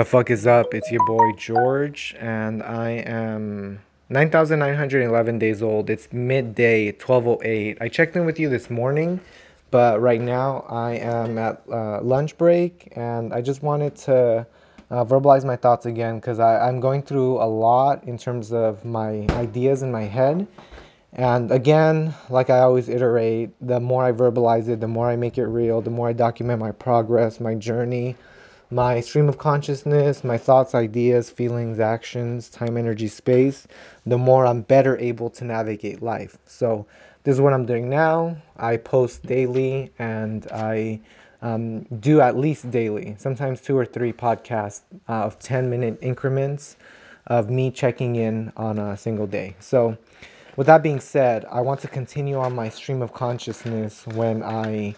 The fuck is up? It's your boy George, and I am 9,911 days old. It's midday, 12:08. I checked in with you this morning, but right now I am at uh, lunch break, and I just wanted to uh, verbalize my thoughts again because I'm going through a lot in terms of my ideas in my head. And again, like I always iterate, the more I verbalize it, the more I make it real, the more I document my progress, my journey my stream of consciousness, my thoughts, ideas, feelings, actions, time, energy, space, the more I'm better able to navigate life. So, this is what I'm doing now. I post daily and I um, do at least daily, sometimes two or three podcasts uh, of 10 minute increments of me checking in on a single day. So, with that being said, I want to continue on my stream of consciousness when I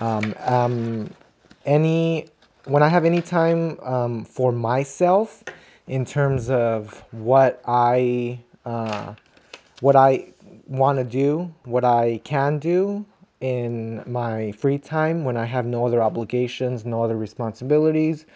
um, am any when I have any time um, for myself in terms of what I uh, what I want to do, what I can do in my free time when I have no other obligations, no other responsibilities,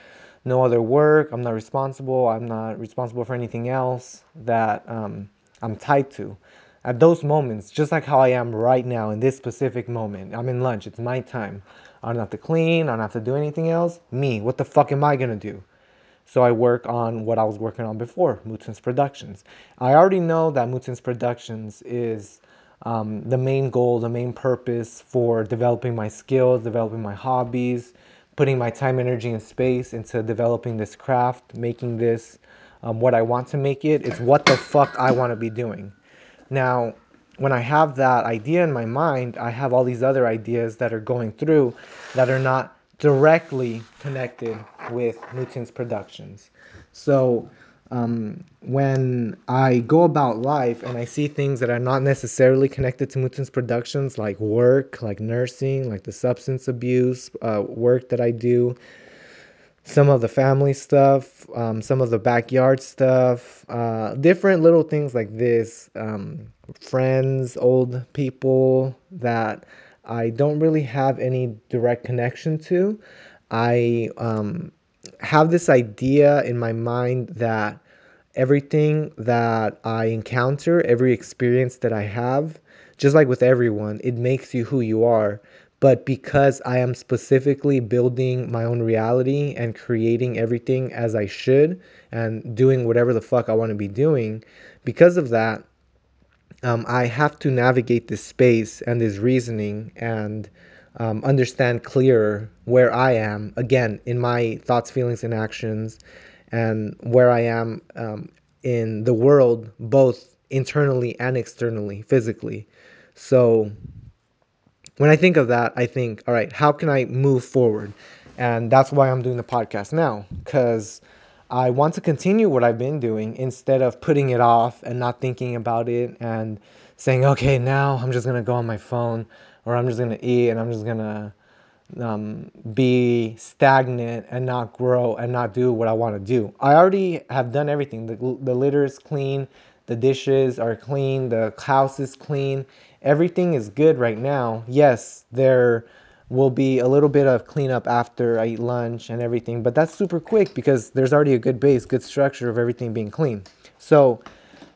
no other work. I'm not responsible. I'm not responsible for anything else that um, I'm tied to. At those moments, just like how I am right now in this specific moment, I'm in lunch. It's my time. I don't have to clean. I don't have to do anything else. Me, what the fuck am I gonna do? So I work on what I was working on before, Mootens Productions. I already know that Mootens Productions is um, the main goal, the main purpose for developing my skills, developing my hobbies, putting my time, energy, and space into developing this craft, making this um, what I want to make it. It's what the fuck I want to be doing. Now, when I have that idea in my mind, I have all these other ideas that are going through that are not directly connected with Mootens productions. So um, when I go about life and I see things that are not necessarily connected to Mootens productions, like work, like nursing, like the substance abuse uh, work that I do, some of the family stuff, um, some of the backyard stuff, uh, different little things like this. Um, friends, old people that I don't really have any direct connection to. I um, have this idea in my mind that everything that I encounter, every experience that I have, just like with everyone, it makes you who you are. But because I am specifically building my own reality and creating everything as I should and doing whatever the fuck I want to be doing, because of that, um, I have to navigate this space and this reasoning and um, understand clearer where I am, again, in my thoughts, feelings, and actions, and where I am um, in the world, both internally and externally, physically. So, when I think of that, I think, all right, how can I move forward? And that's why I'm doing the podcast now, because I want to continue what I've been doing instead of putting it off and not thinking about it and saying, okay, now I'm just gonna go on my phone or I'm just gonna eat and I'm just gonna um, be stagnant and not grow and not do what I want to do. I already have done everything. The, the litter is clean, the dishes are clean, the house is clean, everything is good right now. Yes, there will be a little bit of cleanup after I eat lunch and everything, but that's super quick because there's already a good base, good structure of everything being clean. So,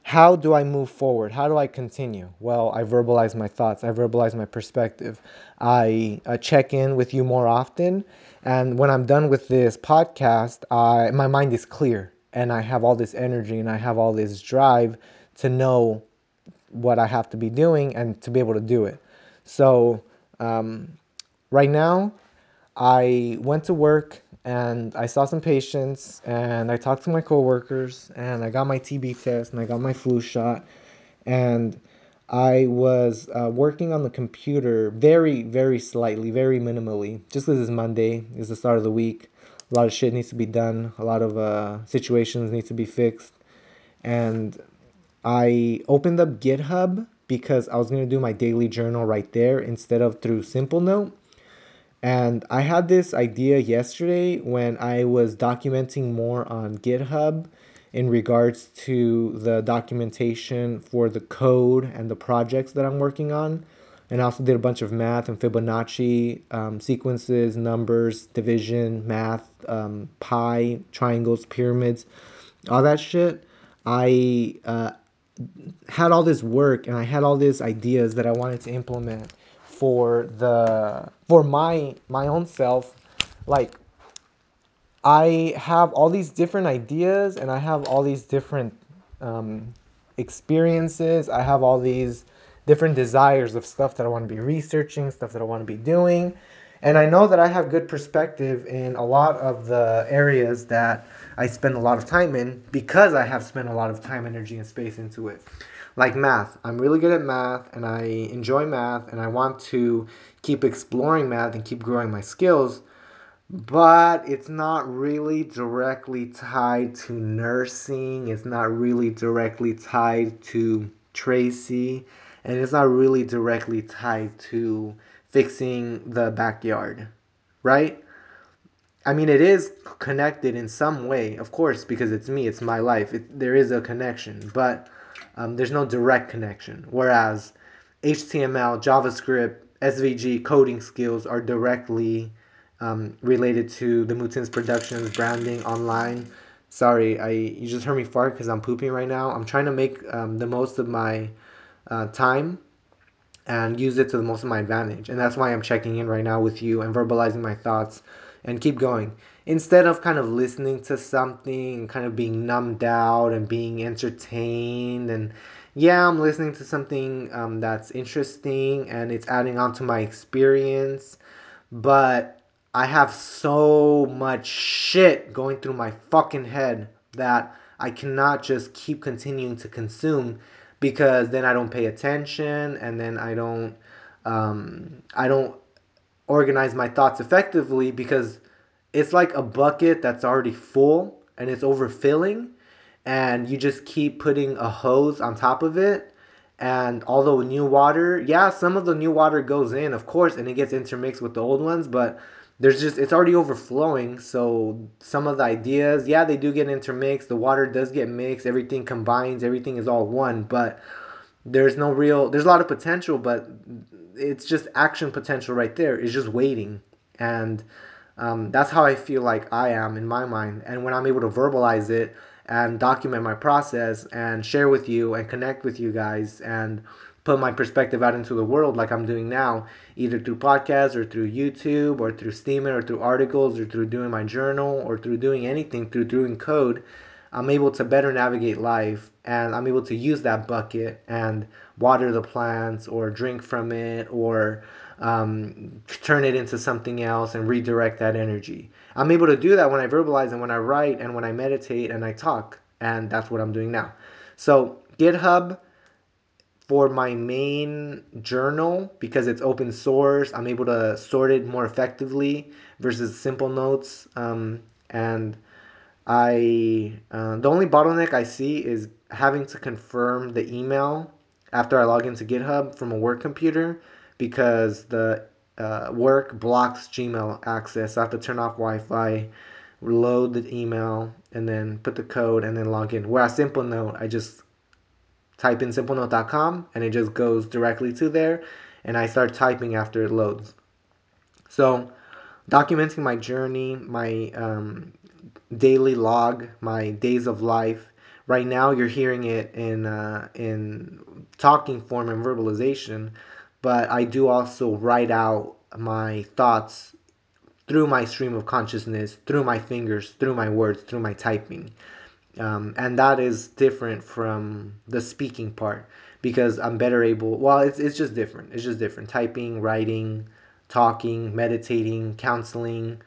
how do I move forward? How do I continue? Well, I verbalize my thoughts, I verbalize my perspective, I uh, check in with you more often. And when I'm done with this podcast, I, my mind is clear and I have all this energy and I have all this drive to know what I have to be doing and to be able to do it. So, um, right now, I went to work and I saw some patients and I talked to my coworkers and I got my TB test and I got my flu shot and I was uh, working on the computer very, very slightly, very minimally, just because it's Monday, it's the start of the week. A lot of shit needs to be done, a lot of uh, situations need to be fixed. And I opened up GitHub because I was going to do my daily journal right there instead of through Simplenote. And I had this idea yesterday when I was documenting more on GitHub in regards to the documentation for the code and the projects that I'm working on. and I also did a bunch of math and Fibonacci um, sequences, numbers, division, math, um, pi, triangles, pyramids, all that shit. I uh, had all this work and I had all these ideas that I wanted to implement for the for my my own self like I have all these different ideas and I have all these different um, experiences. I have all these different desires of stuff that I want to be researching, stuff that I want to be doing. And I know that I have good perspective in a lot of the areas that I spend a lot of time in because I have spent a lot of time, energy, and space into it. Like math. I'm really good at math and I enjoy math and I want to keep exploring math and keep growing my skills but it's not really directly tied to nursing. It's not really directly tied to Tracy, and it's not really directly tied to fixing the backyard, right? I mean, it is connected in some way, of course, because it's me, it's my life. It, there is a connection, but um, there's no direct connection. Whereas HTML, JavaScript, SVG coding skills are directly um, related to the Mootens Productions branding online. Sorry, I you just heard me fart because I'm pooping right now. I'm trying to make um, the most of my uh, time and use it to the most of my advantage. And that's why I'm checking in right now with you and verbalizing my thoughts and keep going. Instead of kind of listening to something and kind of being numbed out and being entertained and yeah, I'm listening to something um, that's interesting and it's adding on to my experience, but I have so much shit going through my fucking head that I cannot just keep continuing to consume because then I don't pay attention and then I don't um, I don't organize my thoughts effectively because it's like a bucket that's already full and it's overfilling and you just keep putting a hose on top of it. And although new water yeah some of the new water goes in of course and it gets intermixed with the old ones but there's just it's already overflowing so some of the ideas yeah they do get intermixed the water does get mixed everything combines everything is all one but there's no real there's a lot of potential but it's just action potential right there it's just waiting. And um, that's how i feel like i am in my mind. And when i'm able to verbalize it and document my process and share with you and connect with you guys and put my perspective out into the world like I'm doing now, either through podcasts or through YouTube or through Steemit or through articles or through doing my journal or through doing anything, through doing code, I'm able to better navigate life and I'm able to use that bucket and water the plants or drink from it or um, turn it into something else and redirect that energy. I'm able to do that when I verbalize and when I write and when I meditate and I talk. And that's what I'm doing now. So, GitHub for my main journal because it's open source. I'm able to sort it more effectively versus simple notes. Um, and I uh, the only bottleneck I see is having to confirm the email after I log into GitHub from a work computer because the uh, work blocks Gmail access. I have to turn off Wi-Fi, load the email, and then put the code and then log in. Whereas Simplenote, I just type in simplenote.com and it just goes directly to there and I start typing after it loads. So, documenting my journey, my um, daily log, my days of life. Right now, you're hearing it in uh, in talking form and verbalization, but I do also write out my thoughts through my stream of consciousness, through my fingers, through my words, through my typing. Um, and that is different from the speaking part because I'm better able. Well, it's it's just different. It's just different. Typing, writing, talking, meditating, counseling,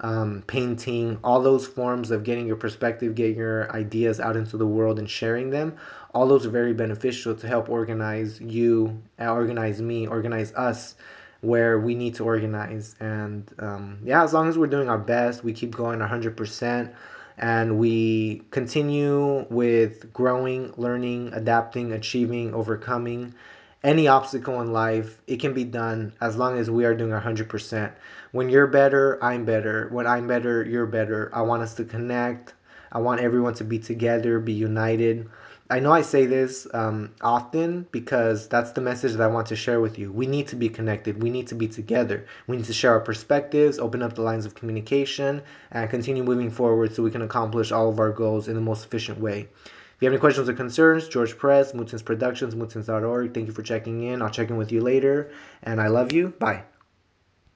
um, painting, all those forms of getting your perspective, getting your ideas out into the world and sharing them. All those are very beneficial to help organize you, organize me, organize us where we need to organize. And um, yeah, as long as we're doing our best, we keep going 100% and we continue with growing, learning, adapting, achieving, overcoming any obstacle in life, it can be done as long as we are doing 100%. When you're better, I'm better. When I'm better, you're better. I want us to connect. I want everyone to be together, be united. I know I say this um, often because that's the message that I want to share with you. We need to be connected. We need to be together. We need to share our perspectives, open up the lines of communication, and continue moving forward so we can accomplish all of our goals in the most efficient way. If you have any questions or concerns, George Press, Mootens Productions, mootens.org. Thank you for checking in. I'll check in with you later. And I love you. Bye.